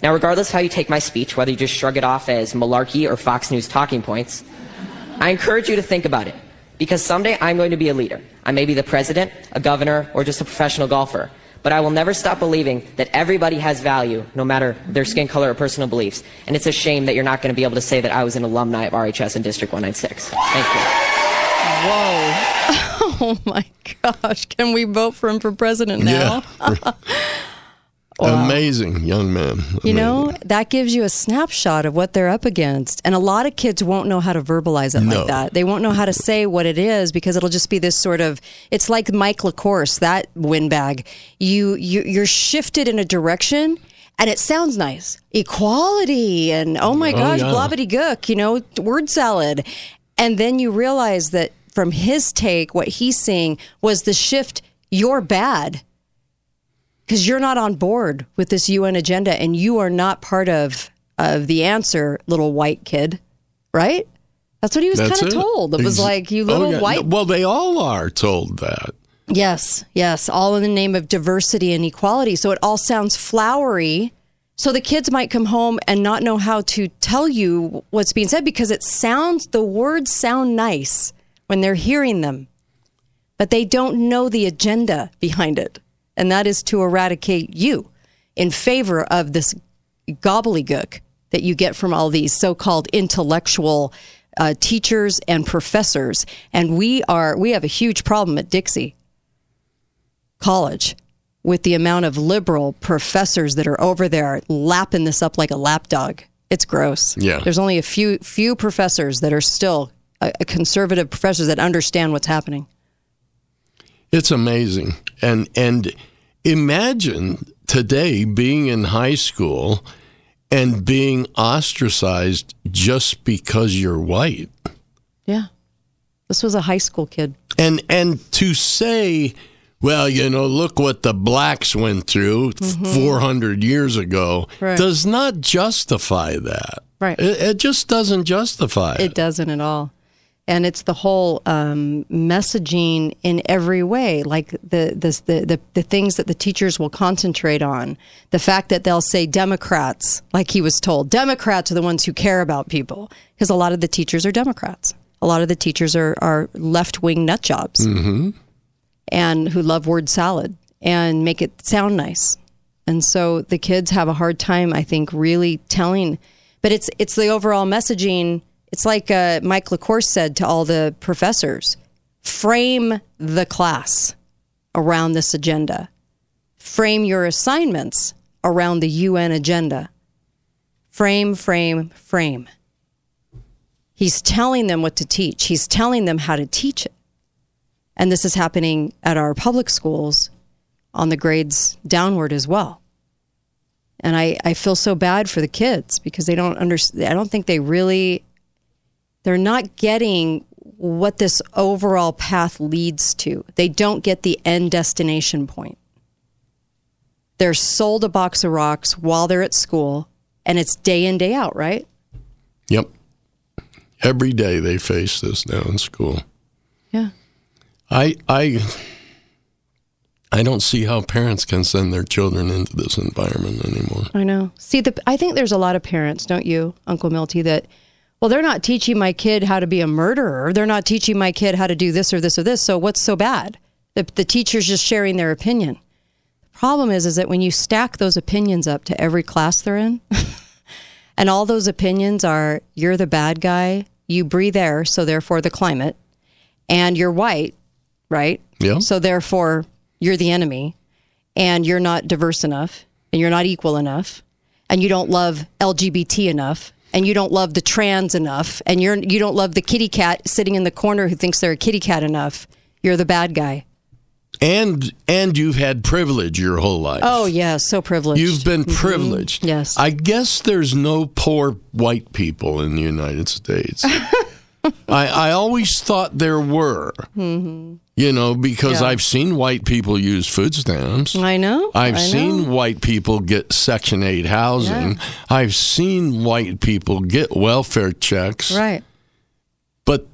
Now, regardless of how you take my speech, whether you just shrug it off as malarkey or Fox News talking points, I encourage you to think about it. Because someday I'm going to be a leader. I may be the president, a governor, or just a professional golfer. But I will never stop believing that everybody has value, no matter their skin color or personal beliefs. And it's a shame that you're not going to be able to say that I was an alumni of RHS in District 196. Thank you. Whoa. [LAUGHS] Oh my gosh. Can we vote for him for president now? Yeah. [LAUGHS] Wow. Amazing young man. Amazing. You know, that gives you a snapshot of what they're up against. And a lot of kids won't know how to verbalize it no. like that. They won't know how to say what it is because it'll just be this sort of it's like Mike LaCourse, that windbag. You you you're shifted in a direction and it sounds nice. Equality and oh my oh, gosh, yeah. blobbity gook, you know, word salad. And then you realize that from his take, what he's seeing was the shift, you're bad because you're not on board with this UN agenda and you are not part of of the answer, little white kid, right? That's what he was kind of told. It was like you oh, little oh, yeah. white. Well, they all are told that. Yes, yes, all in the name of diversity and equality. So it all sounds flowery. So the kids might come home and not know how to tell you what's being said because it sounds the words sound nice when they're hearing them, but they don't know the agenda behind it and that is to eradicate you in favor of this gobbledygook that you get from all these so-called intellectual uh, teachers and professors. And we are we have a huge problem at Dixie College with the amount of liberal professors that are over there lapping this up like a lapdog. It's gross. Yeah. There's only a few few professors that are still uh, conservative professors that understand what's happening. It's amazing. And and imagine today being in high school and being ostracized just because you're white. Yeah. This was a high school kid. And and to say well, you know, look what the blacks went through mm-hmm. 400 years ago right. does not justify that. Right. It, it, just doesn't justify it. It doesn't at all and it's the whole um, messaging in every way, like the, the, the the things that the teachers will concentrate on. The fact that they'll say Democrats, like he was told, Democrats are the ones who care about people, because a lot of the teachers are Democrats. A lot of the teachers are are left wing nut jobs, mm-hmm. and who love word salad and make it sound nice. And so the kids have a hard time, I think, really telling. But it's it's the overall messaging it's like uh, Mike LaCourse said to all the professors frame the class around this agenda, frame your assignments around the UN agenda. Frame, frame, frame. He's telling them what to teach, he's telling them how to teach it. And this is happening at our public schools on the grades downward as well. And I, I feel so bad for the kids because they don't understand. I don't think they really they're not getting what this overall path leads to. They don't get the end destination point. They're sold a box of rocks while they're at school, and it's day in, day out, right? Yep. Every day they face this now in school. Yeah. I I I don't see how parents can send their children into this environment anymore. I know. See, the I think there's a lot of parents, don't you, Uncle Milty, that well, they're not teaching my kid how to be a murderer. They're not teaching my kid how to do this or this or this. So what's so bad? The, the teacher's just sharing their opinion. The problem is, is that when you stack those opinions up to every class they're in, [LAUGHS] and all those opinions are you're the bad guy, you breathe air, so therefore the climate, and you're white, right? Yeah. So therefore you're the enemy, and you're not diverse enough, and you're not equal enough, and you don't love LGBT enough, and you don't love the trans enough, and you're you don't love the kitty cat sitting in the corner who thinks they're a kitty cat enough. You're the bad guy. And and you've had privilege your whole life. Oh yeah, so privileged. You've been Mhm. privileged. Yes. I guess there's no poor white people in the United States. [LAUGHS] I, I always thought there were, hmm you know, because Yeah. I've seen white people use food stamps. I know. I've I seen know. white people get Section 8 housing. I've seen white people get welfare checks, Right. but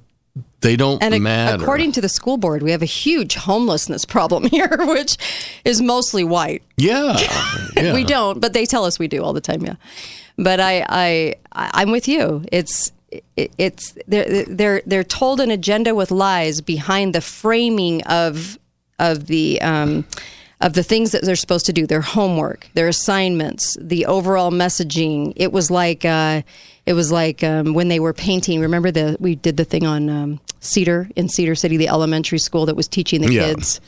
they don't And matter. according to the school board, we have a huge homelessness problem [LAUGHS] here, which is mostly white. yeah. [LAUGHS] yeah. We don't, but they tell us we do all the time. Yeah, but I, I- I'm with you. It's, it, it's they're they're they're told an agenda with lies behind the framing of of the um, of the things that they're supposed to do, their homework, their assignments, the overall messaging. It was like uh, it was like um, when they were painting. Remember the we did the thing on um, Cedar in Cedar City, the elementary school that was teaching the Yeah. kids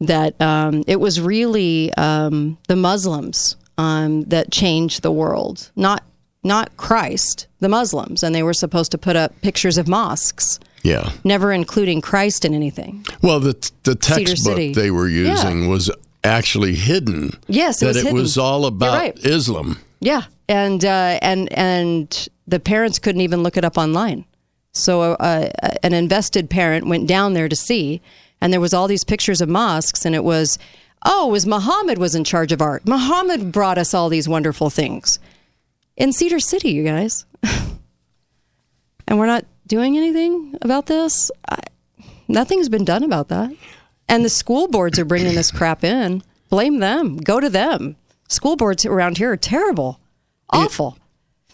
that um, it was really um, the Muslims um, that changed the world, not not Christ, the Muslims, and they were supposed to put up pictures of mosques, Yeah. never including Christ in anything. Well, the the textbook they were Yeah. using was actually hidden. Yes, it that was it hidden. was all about right. Islam. Yeah, and uh, and and the parents couldn't even look it up online. So uh, an invested parent went down there to see, and there was all these pictures of mosques, and it was, oh, it was Muhammad was in charge of art. Muhammad brought us all these wonderful things in Cedar City, you guys, [LAUGHS] and we're not doing anything about this. I, nothing's been done about that, and the school boards are bringing this crap in. Blame them. Go to them. School boards around here are terrible, awful.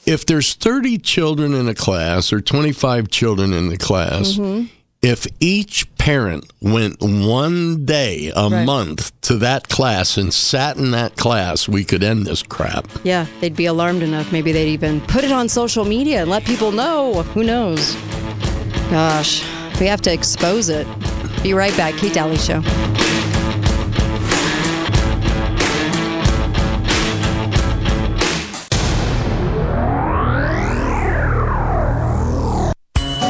If there's 30 children in a class or 25 children in the class, Mhm. if each parent went one day a Right. month to that class and sat in that class, we could end this crap. Yeah, they'd be alarmed enough. Maybe they'd even put it on social media and let people know. Who knows? Gosh, we have to expose it. Be right back. Kate Dalley Show.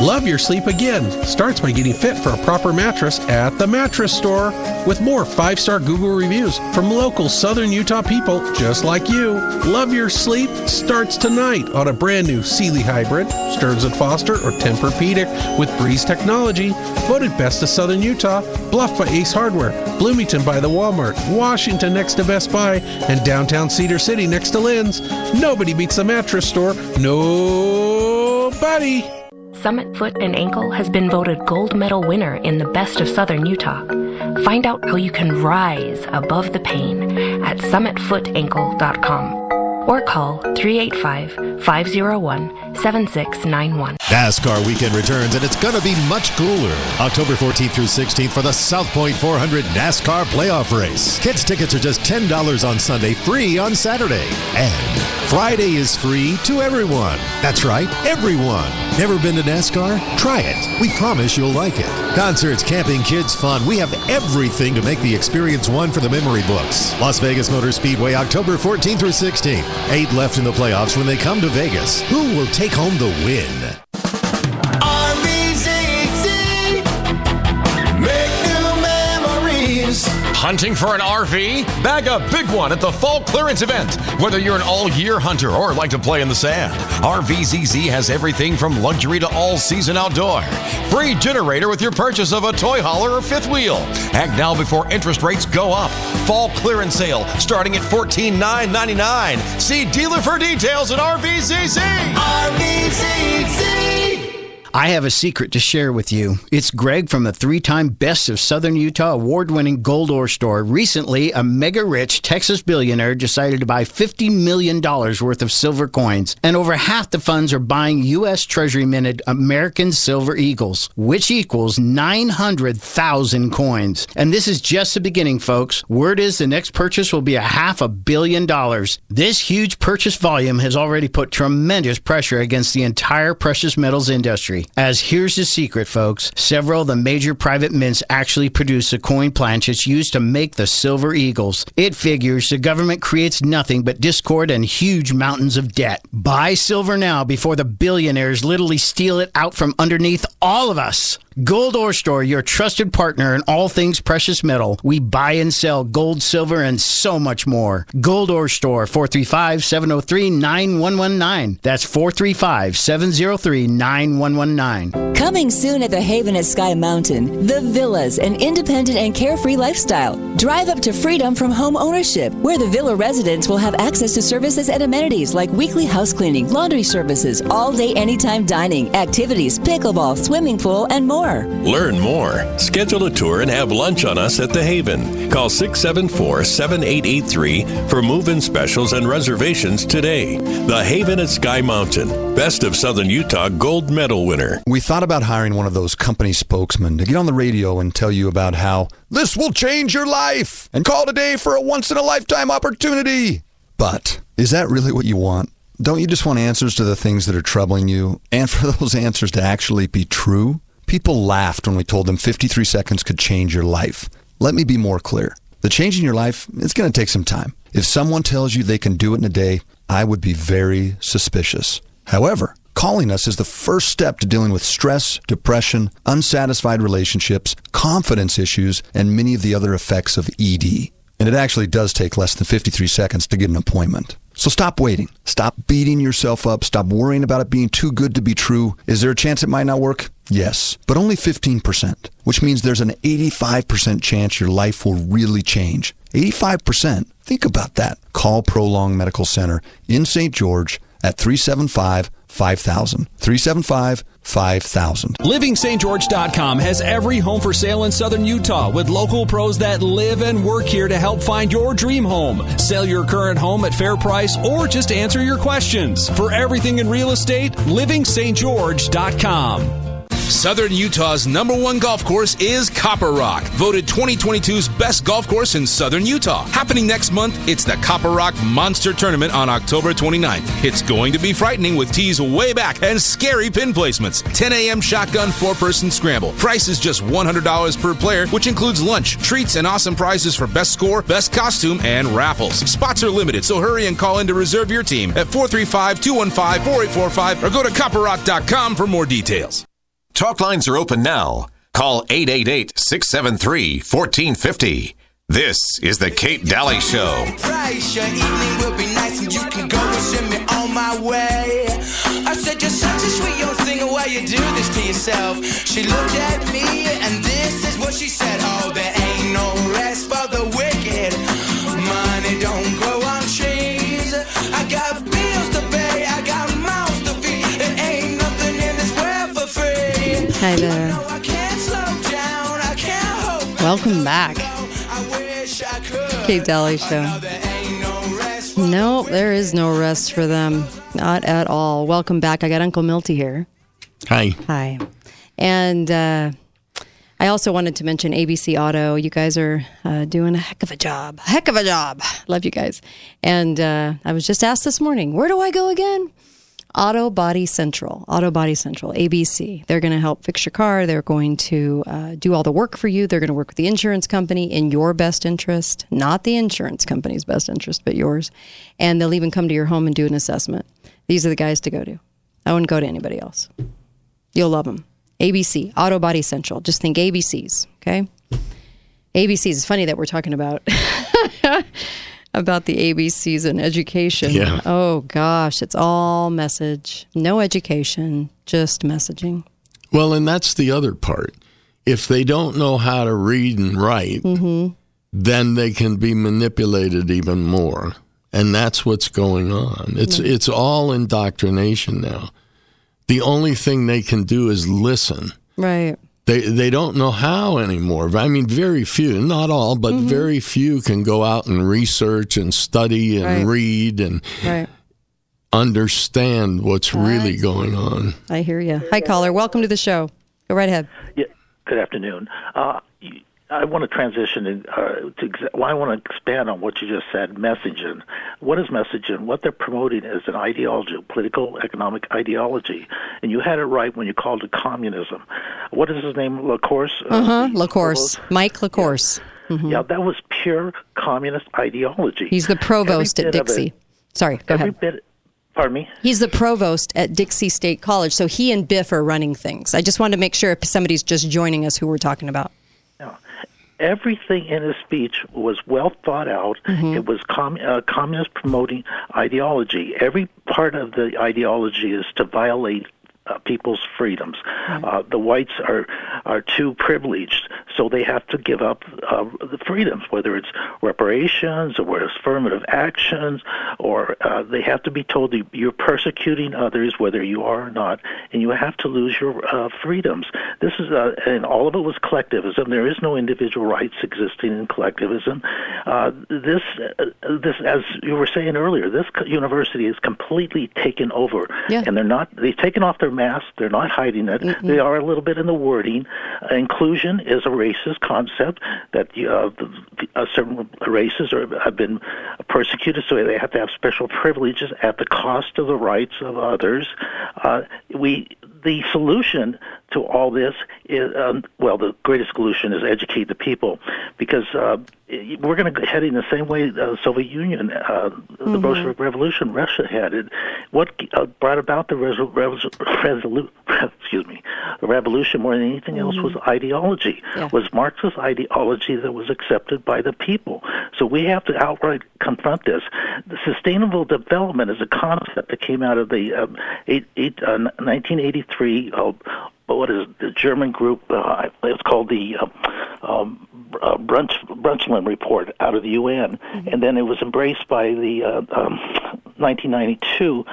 Love your sleep again starts by getting fit for a proper mattress at the mattress store with more five star Google reviews from local southern Utah people just like you. Love your sleep starts tonight on a brand new Sealy Hybrid, Stearns and Foster, or Tempur-Pedic with Breeze technology. Voted best of southern Utah, Bluff by Ace Hardware, Bloomington by the Walmart, Washington next to Best Buy, and downtown Cedar City next to Lynn's. Nobody beats the mattress store. Nobody. Summit Foot and Ankle has been voted gold medal winner in the Best of Southern Utah. Find out how you can rise above the pain at summitfootankle.com or call 385 501 7691. NASCAR weekend returns and it's going to be much cooler. October 14th through 16th for the South Point 400 NASCAR playoff race. Kids tickets are just $10 on Sunday, free on Saturday. And Friday is free to everyone. That's right, everyone. Never been to NASCAR? Try it. We promise you'll like it. Concerts, camping, kids, fun. We have everything to make the experience one for the memory books. Las Vegas Motor Speedway, October 14th through 16th. Eight left in the playoffs when they come to Vegas. Who will take home the win? Hunting for an RV? Bag a big one at the fall clearance event. Whether you're an all year hunter or like to play in the sand, RVZZ has everything from luxury to all season outdoor. Free generator with your purchase of a toy hauler or fifth wheel. Act now before interest rates go up. Fall clearance sale starting at 14,999. See dealer for details at RVZZ. RVZZ. I have a secret to share with you. It's Greg from the three time Best of Southern Utah award winning Gold Ore Store. Recently, a mega rich Texas billionaire decided to buy $50 million worth of silver coins, and over half the funds are buying U.S. Treasury minted American Silver Eagles, which equals 900,000 coins. And this is just the beginning, folks. Word is the next purchase will be a half a billion dollars. This huge purchase volume has already put tremendous pressure against the entire precious metals industry. As here's the secret, folks several of the major private mints actually produce the coin planchets used to make the silver eagles. It figures the government creates nothing but discord and huge mountains of debt. Buy silver now before the billionaires literally steal it out from underneath all of us. Gold Ore Store, your trusted partner in all things precious metal. We buy and sell gold, silver, and so much more. Gold Ore Store, 435 703 9119. That's 435 703 9119. Coming soon at the Haven at Sky Mountain, The Villas, an independent and carefree lifestyle. Drive up to freedom from home ownership, where the villa residents will have access to services and amenities like weekly house cleaning, laundry services, all day, anytime dining, activities, pickleball, swimming pool, and more more. Learn more. Schedule a tour and have lunch on us at the Haven. Call 674 7883 for move in specials and reservations today. The Haven at Sky Mountain. Best of Southern Utah gold medal winner. We thought about hiring one of those company spokesmen to get on the radio and tell you about how this will change your life and call today for a once in a lifetime opportunity. But is that really what you want? Don't you just want answers to the things that are troubling you and [LAUGHS] for those answers to actually be true? People laughed when we told them 53 seconds could change your life. Let me be more clear. The change in your life, it's going to take some time. If someone tells you they can do it in a day, I would be very suspicious. However, calling us is the first step to dealing with stress, depression, unsatisfied relationships, confidence issues, and many of the other effects of ED. And it actually does take less than 53 seconds to get an appointment. So stop waiting. Stop beating yourself up. Stop worrying about it being too good to be true. Is there a chance it might not work? Yes, but only 15%, which means there's an 85% chance your life will really change. 85%. Think about that. Call Prolong Medical Center in St. George at 375 5000. 375 5000. LivingSt. has every home for sale in southern Utah with local pros that live and work here to help find your dream home. Sell your current home at fair price or just answer your questions. For everything in real estate, LivingSt. Southern Utah's number one golf course is Copper Rock, voted 2022's best golf course in Southern Utah. Happening next month, it's the Copper Rock Monster Tournament on October 29th. It's going to be frightening with tees way back and scary pin placements. 10 a.m. shotgun four person scramble. Price is just $100 per player, which includes lunch, treats, and awesome prizes for best score, best costume, and raffles. Spots are limited, so hurry and call in to reserve your team at 435 215 4845 or go to copperrock.com for more details. Talk lines are open now. Call 888 673 1450. This is The Kate Dalley Show. Your evening will be nice and you can go and send me on my way. I said, You're such a sweet young thing, why you do this to yourself? She looked at me and this is what she said. Oh, there free. Hi there. Welcome back. Kate Dalley Show. No, there is no rest for them. Not at all. Welcome back. I got Uncle Milty here. Hi. Hi. And uh, I also wanted to mention ABC Auto. You guys are uh, doing a heck of a job. Heck of a job. Love you guys. And uh, I was just asked this morning, where do I go again? Auto Body Central, Auto Body Central, ABC. They're going to help fix your car. They're going to uh, do all the work for you. They're going to work with the insurance company in your best interest, not the insurance company's best interest, but yours. And they'll even come to your home and do an assessment. These are the guys to go to. I wouldn't go to anybody else. You'll love them. ABC, Auto Body Central. Just think ABCs, okay? ABCs. It's funny that we're talking about [LAUGHS] about the ABCs in education. Yeah. Oh gosh, it's all message, no education, just messaging. Well, and that's the other part. If they don't know how to read and write, Mm-hmm. then they can be manipulated even more. And that's what's going on. It's it's all indoctrination now. The only thing they can do is listen. Right. They they don't know how anymore. I mean, very few, not all, but Mm-hmm. very few can go out and research and study and Right. read and Right. understand what's really going on. I hear you. Hi, caller. Welcome to the show. Go right ahead. Yeah. Good afternoon. Uh, y- I want to transition in, uh, to. Well, I want to expand on what you just said. Messaging. What is messaging? What they're promoting is an ideology, political, economic ideology, and you had it right when you called it communism. What is his name? Lacourse. Uh huh. Lacourse. Mike Lacourse. Mhm. Yeah, that was pure communist ideology. He's the provost at of it- Dixie. Sorry, go every ahead. bit. Pardon me. He's the provost at Dixie State College. So he and Biff are running things. I just wanted to make sure if somebody's just joining us who we're talking about. Everything in his speech was well thought out. Mm-hmm. It was com- uh, communist promoting ideology. Every part of the ideology is to violate uh, people's freedoms. Uh, the whites are are too privileged, so they have to give up uh, the freedoms, whether it's reparations or whether it's affirmative actions, or uh, they have to be told that you're persecuting others, whether you are or not, and you have to lose your uh, freedoms. This is uh, and all of it was collectivism. There is no individual rights existing in collectivism. Uh, this uh, this as you were saying earlier, this university is completely taken over, Yeah. and they're not. They've taken off their masks. They're not hiding it. They are a little bit in the wording. Uh, inclusion is a racist concept that uh, the, the, uh, certain races are, have been persecuted, so they have to have special privileges at the cost of the rights of others. Uh, we the solution to all this is um, well, the greatest solution is educate the people, because uh, we're going to head in the same way the Soviet Union, uh, the Bolshevik Revolution, Russia had it. What uh, brought about the resol- resol- resolu- [LAUGHS] excuse me, the revolution more than anything else was ideology. Was Marxist ideology that was accepted by the people. So we have to outright confront this. The sustainable development is a concept that came out of the um, eight, eight, uh, 1983. Uh, what is the German group? Uh, it's called the uh, um, uh, Brunch, Brundtland Report out of the UN, and then it was embraced by the uh, um, 1992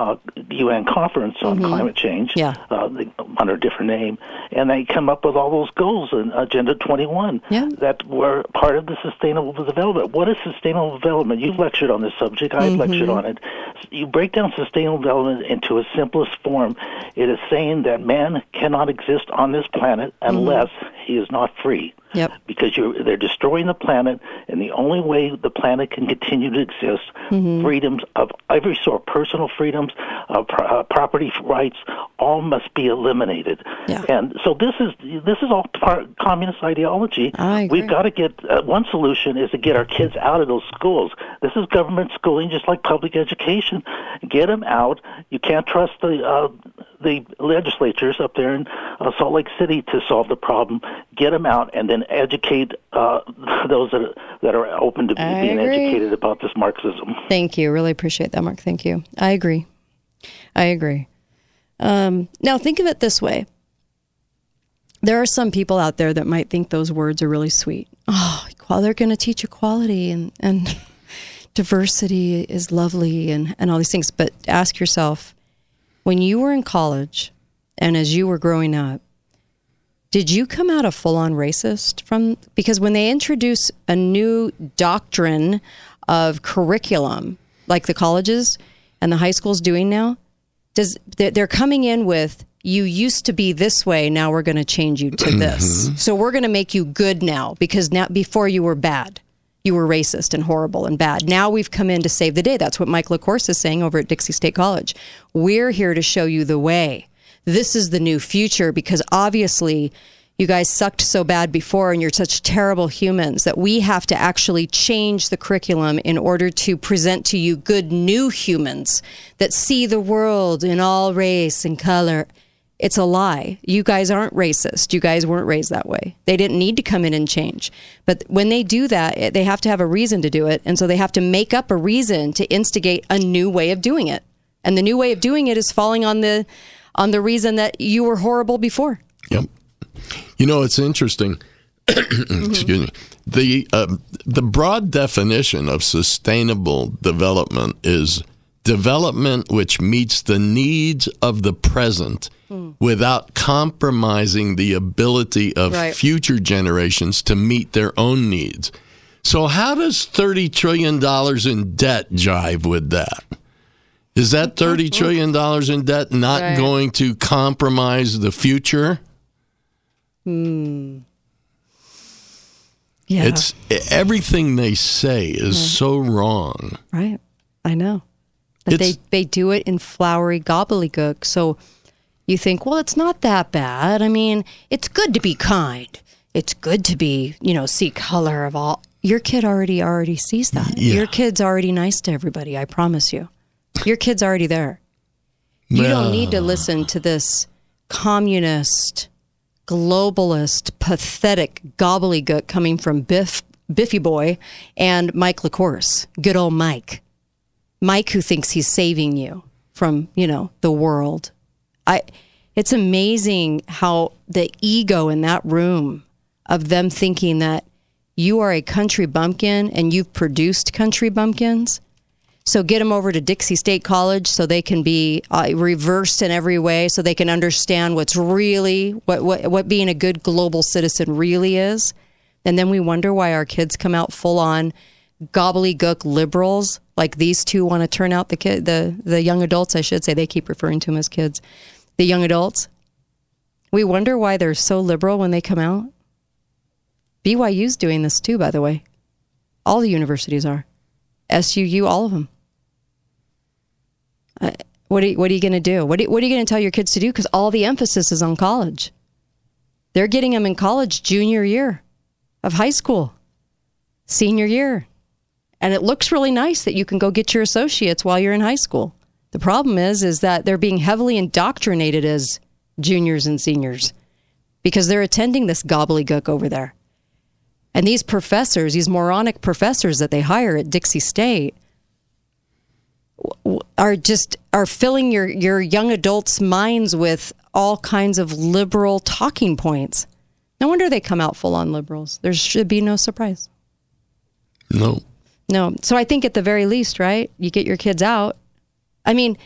uh, UN Conference on Climate Change Yeah. uh, they, under a different name, and they come up with all those goals in Agenda 21 that were part of the Sustainable Development. What is Sustainable Development? You've lectured on this subject. I've lectured on it. You break down Sustainable Development into its simplest form. It is saying that man cannot exist on this planet unless he is not free Yep. because you're, they're destroying the planet, and the only way the planet can continue to exist, Mm-hmm. freedoms of every sort, personal freedoms, uh, pro- uh, property rights, all must be eliminated. And so this is this is all part communist ideology. We've got to get uh, one solution is to get our kids out of those schools. This is government schooling, just like public education. Get them out. You can't trust the uh, the legislatures up there in uh, Salt Lake City to solve the problem. Get them out, and then educate uh, [LAUGHS] those that are, that are open to I being agree. educated about this Marxism. Thank you. Really appreciate that, Mark. Thank you. I agree. I agree. Um, now, think of it this way there are some people out there that might think those words are really sweet. Oh, they're going to teach equality and, and [LAUGHS] diversity is lovely and, and all these things. But ask yourself when you were in college and as you were growing up, did you come out a full on racist from because when they introduce a new doctrine of curriculum like the colleges and the high schools doing now does they're coming in with you used to be this way now we're going to change you to mm-hmm. this. So we're going to make you good now because now before you were bad. You were racist and horrible and bad. Now we've come in to save the day. That's what mike lacourse is saying over at dixie state college. We're here to show you the way. This is the new future because obviously you guys sucked so bad before and you're such terrible humans that we have to actually change the curriculum in order to present to you good new humans that see the world in all race and color It's a lie. You guys aren't racist. You guys weren't raised that way. They didn't need to come in and change. But when they do that, they have to have a reason to do it. And so they have to make up a reason to instigate a new way of doing it. And the new way of doing it is falling on the on the reason that you were horrible before. You know, it's interesting. [CLEARS THROAT] Excuse me. The uh, the broad definition of sustainable development is development which meets the needs of the present Hmm. without compromising the ability of Right. future generations to meet their own needs. So, how does thirty trillion dollars in debt jive with that? Is that thirty trillion dollars in debt not Right. going to compromise the future? Hmm. Yeah. It's everything they say is so wrong. Right. I know. But they, they do it in flowery gobbledygook. So you think, well, it's not that bad. I mean, it's good to be kind. It's good to be, you know, see color of all. Your kid already already sees that. Yeah. Your kid's already nice to everybody. I promise you. Your kid's already there. You don't need to listen to this communist, globalist, pathetic gobbledygook coming from Biff, Biffy Boy and Mike LaCourse. Good old Mike. Mike who thinks he's saving you from, you know, the world. I it's amazing how the ego in that room of them thinking that you are a country bumpkin and you've produced country bumpkins. So get them over to Dixie State College so they can be uh, reversed in every way, so they can understand what's really what, what what being a good global citizen really is. And then we wonder why our kids come out full on gobbledygook liberals, like these two want to turn out the kid, the the young adults. I should say they keep referring to them as kids. The young adults. We wonder why they're so liberal when they come out. BYU's doing this too, by the way. All the universities are. SUU, all of them. Uh, what are you, what are you going to do? What are, what are you going to tell your kids to do? Because all the emphasis is on college. They're getting them in college junior year of high school, senior year. And it looks really nice that you can go get your associates while you're in high school. The problem is, is that they're being heavily indoctrinated as juniors and seniors because they're attending this gobbledygook over there. And these professors, these moronic professors that they hire at Dixie State, are just are filling your your young adults' minds with all kinds of liberal talking points. No wonder they come out full on liberals. There should be no surprise. No. No. So I think at the very least, right? You get your kids out. I mean,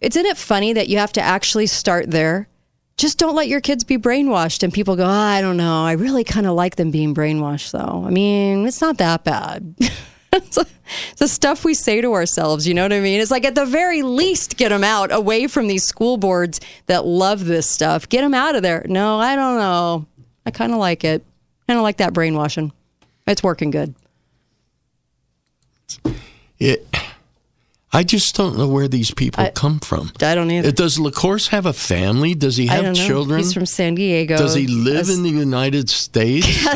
isn't it funny that you have to actually start there? Just don't let your kids be brainwashed and people go, oh, I don't know. I really kind of like them being brainwashed, though. I mean, it's not that bad. [LAUGHS] the stuff we say to ourselves, you know what I mean? It's like at the very least, get them out away from these school boards that love this stuff. Get them out of there. No, I don't know. I kind of like it. I don't like that brainwashing. It's working good. It, I just don't know where these people come from. I don't either. Uh, does LaCourse have a family? Does he I have children? He's from San Diego. Does he live in the United States? [LAUGHS]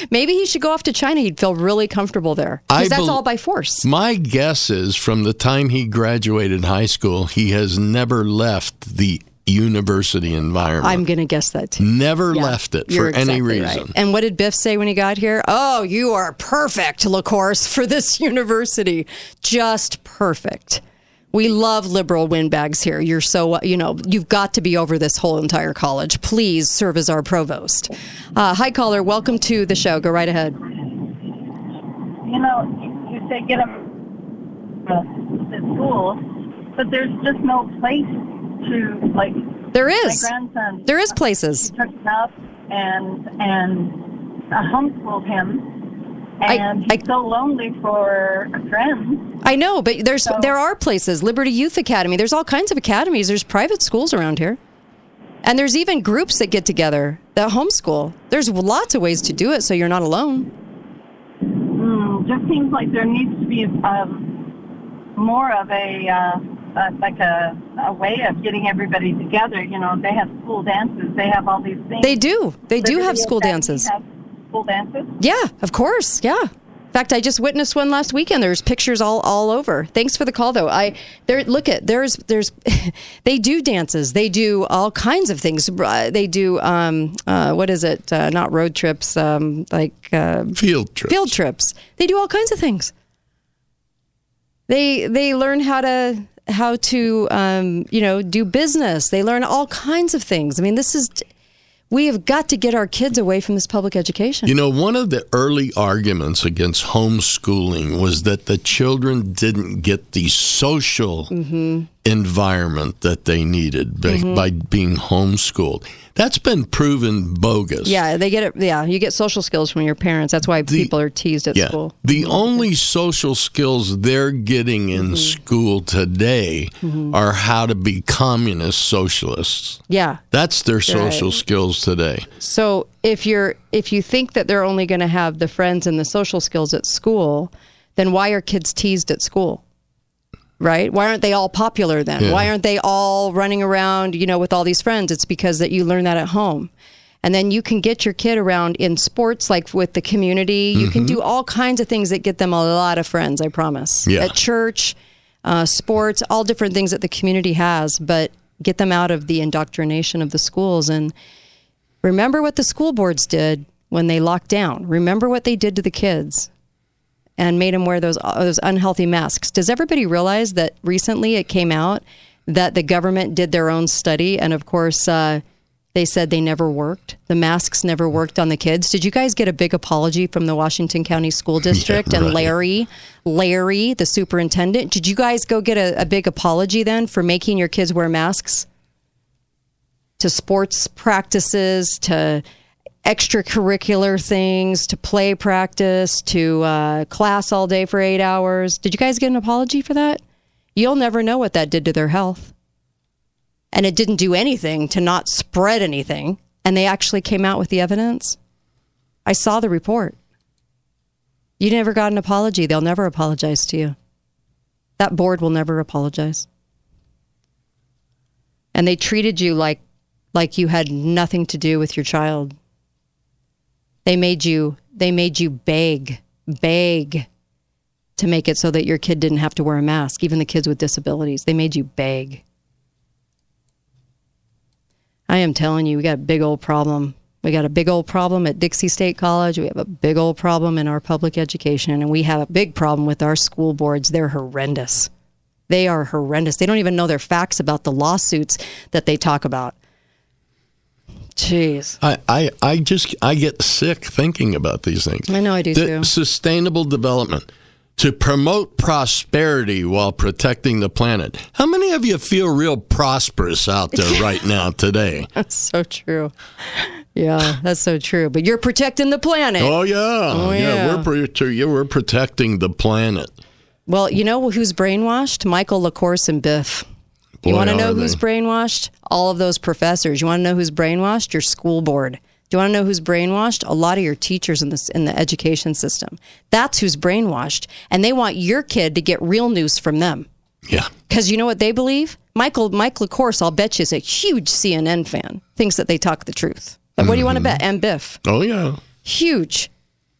[LAUGHS] Maybe he should go off to China. He'd feel really comfortable there. Because that's bel- all by force. My guess is from the time he graduated high school, he has never left the university environment. I'm going to guess that too. never Yeah, left it you're for any reason. right. And what did Biff say when he got here? Oh, you are perfect, LaCourse, for this [LAUGHS] university. Just perfect. We love liberal windbags here. You're so, you know, you've got to be over this whole entire college. Please serve as our provost. Uh, hi, caller. Welcome to the show. Go right ahead. you know, you say get them to school, but there's just no place to like. There is. My grandson. There is places. Took him up and and uh, homeschooled him, and he's so lonely for friends. I know, but there's there are places. Liberty Youth Academy. There's all kinds of academies. There's private schools around here, and there's even groups that get together that homeschool. There's lots of ways to do it, so you're not alone. Mm, just seems like there needs to be um, more of a uh, uh, like a, a way of getting everybody together. You know, they have school dances. They have all these things. They do. They do have school dances. has School dances. Yeah, of course. Yeah. In fact, I just witnessed one last weekend. There's pictures all, all over. Thanks for the call, though. I there look at there's there's [LAUGHS] they do dances. They do all kinds of things. Uh, They do um, uh, what is it? Uh, not road trips, um, like uh, field trips. Field trips. They do all kinds of things. They they learn how to how to um, you know do business. They learn all kinds of things. I mean, this is we have got to get our kids away from this public education. You know, one of the early arguments against homeschooling was that the children didn't get the social hmm environment that they needed by, Mhm. by being homeschooled. That's been proven bogus. Yeah, they get it. Yeah, you get social skills from your parents. That's why people are teased at Yeah. school. The only social skills they're getting in Mm-hmm. school today Mhm. are how to be communist socialists. Yeah. That's their social Right. skills today. So if you're if you think that they're only going to have the friends and the social skills at school, then why are kids teased at school? Right? Why aren't they all popular then? Yeah. Why aren't they all running around, you know, with all these friends? It's because that you learn that at home. And then you can get your kid around in sports like with the community. You can Mhm. do all kinds of things that get them a lot of friends, I promise. Yeah. At church, uh, sports, all different things that the community has, but get them out of the indoctrination of the schools and Remember what the school boards did when they locked down. Remember what they did to the kids and made them wear those those unhealthy masks. Does everybody realize that recently it came out that the government did their own study and of course uh, they said they never worked. The masks never worked on the kids. Did you guys get a big apology from the Washington County School [LAUGHS] District and right. Larry, Larry, the superintendent? Did you guys go get a, a big apology then for making your kids wear masks? to sports practices, to extracurricular things, to play practice, to uh, class all day for eight hours. Did you guys get an apology for that? You'll never know what that did to their health. And it didn't do anything to not spread anything. And they actually came out with the evidence. I saw the report. You never got an apology. They'll never apologize to you. That board will never apologize. And they treated you like like you had nothing to do with your child. They made you they made you beg, beg to make it so that your kid didn't have to wear a mask, even the kids with disabilities. They made you beg. I am telling you, we got a big old problem. We got a big old problem at Dixie State College. We have a big old problem in our public education, and we have a big problem with our school boards. They're horrendous. They are horrendous. They don't even know their facts about the lawsuits that they talk about. Jeez. I, I, I just I get sick thinking about these things. I know I do The too. Sustainable development to promote prosperity while protecting the planet. How many of you feel real prosperous out there [LAUGHS] right now today? That's so true. Yeah, that's so true. But you're protecting the planet. Oh yeah, Oh, yeah. yeah. We're we're protecting the planet. Well, you know who's brainwashed? Michael LaCourse and Biff. Boy, you want to know who's they. brainwashed? All of those professors. You want to know who's brainwashed? Your school board. Do you want to know who's brainwashed? A lot of your teachers in this in the education system. That's who's brainwashed, and they want your kid to get real news from them. Yeah. Because you know what they believe? Michael Mike LaCourse, I'll bet you, is a huge CNN fan. Thinks that they talk the truth. Like, what do you want to mm-hmm. bet? And Biff Oh yeah. huge.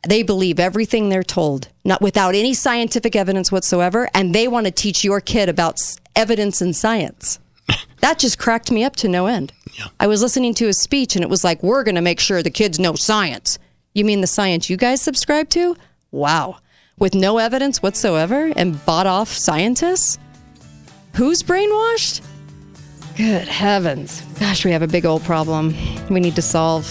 They believe everything they're told, not without any scientific evidence whatsoever, and they want to teach your kid about evidence and science. [LAUGHS] That just cracked me up to no end. I was listening to his speech, and it was like, "We're going to make sure the kids know science." You mean the science you guys subscribe to? Wow, with no evidence whatsoever and bought off scientists? Who's brainwashed? Good heavens. Gosh, we have a big old problem we need to solve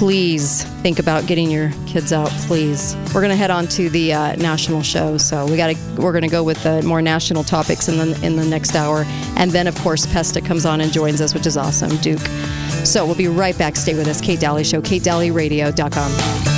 please think about getting your kids out please. We're to head on to the uh, national show so we got to we're to go with the more national topics in the in the next hour. And then of course pesta comes on and joins us which is awesome duke. So we'll be right back. Stay with us kate Dalley show katedalleyradio.com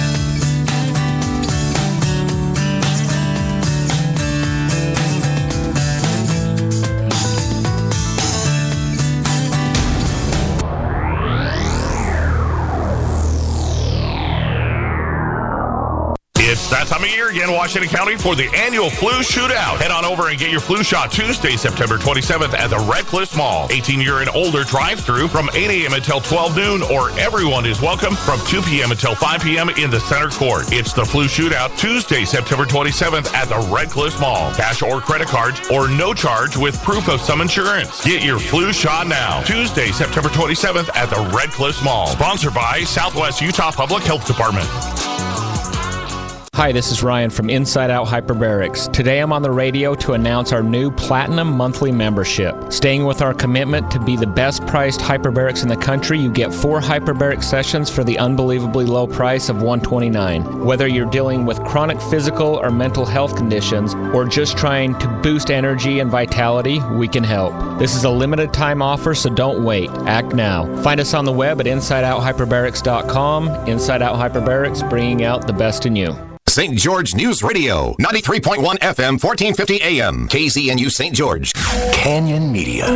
Washington County, for the annual flu shootout. Head on over and get your flu shot Tuesday, September 27th at the Cliff Mall. 18 year and older drive through from 8 a.m. until 12 noon, or everyone is welcome from 2 p.m. until 5 p.m. in the center court. It's the flu shootout Tuesday, September 27th at the Cliff Mall. Cash or credit cards, or no charge with proof of some insurance. Get your flu shot now. Tuesday, September 27th at the Cliff Mall. Sponsored by Southwest Utah Public Health Department. Hi, this is Ryan from Inside Out Hyperbarics. Today I'm on the radio to announce our new Platinum Monthly membership. Staying with our commitment to be the best priced hyperbarics in the country, you get four hyperbaric sessions for the unbelievably low price of 129. Whether you're dealing with chronic physical or mental health conditions, or just trying to boost energy and vitality, we can help. This is a limited time offer, so don't wait. Act now. Find us on the web at InsideOutHyperbarics.com. Inside Out Hyperbarics, bringing out the best in you. St. George News Radio, 93.1 FM, 1450 AM, KZNU St. George. Canyon Media.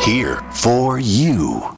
Here for you.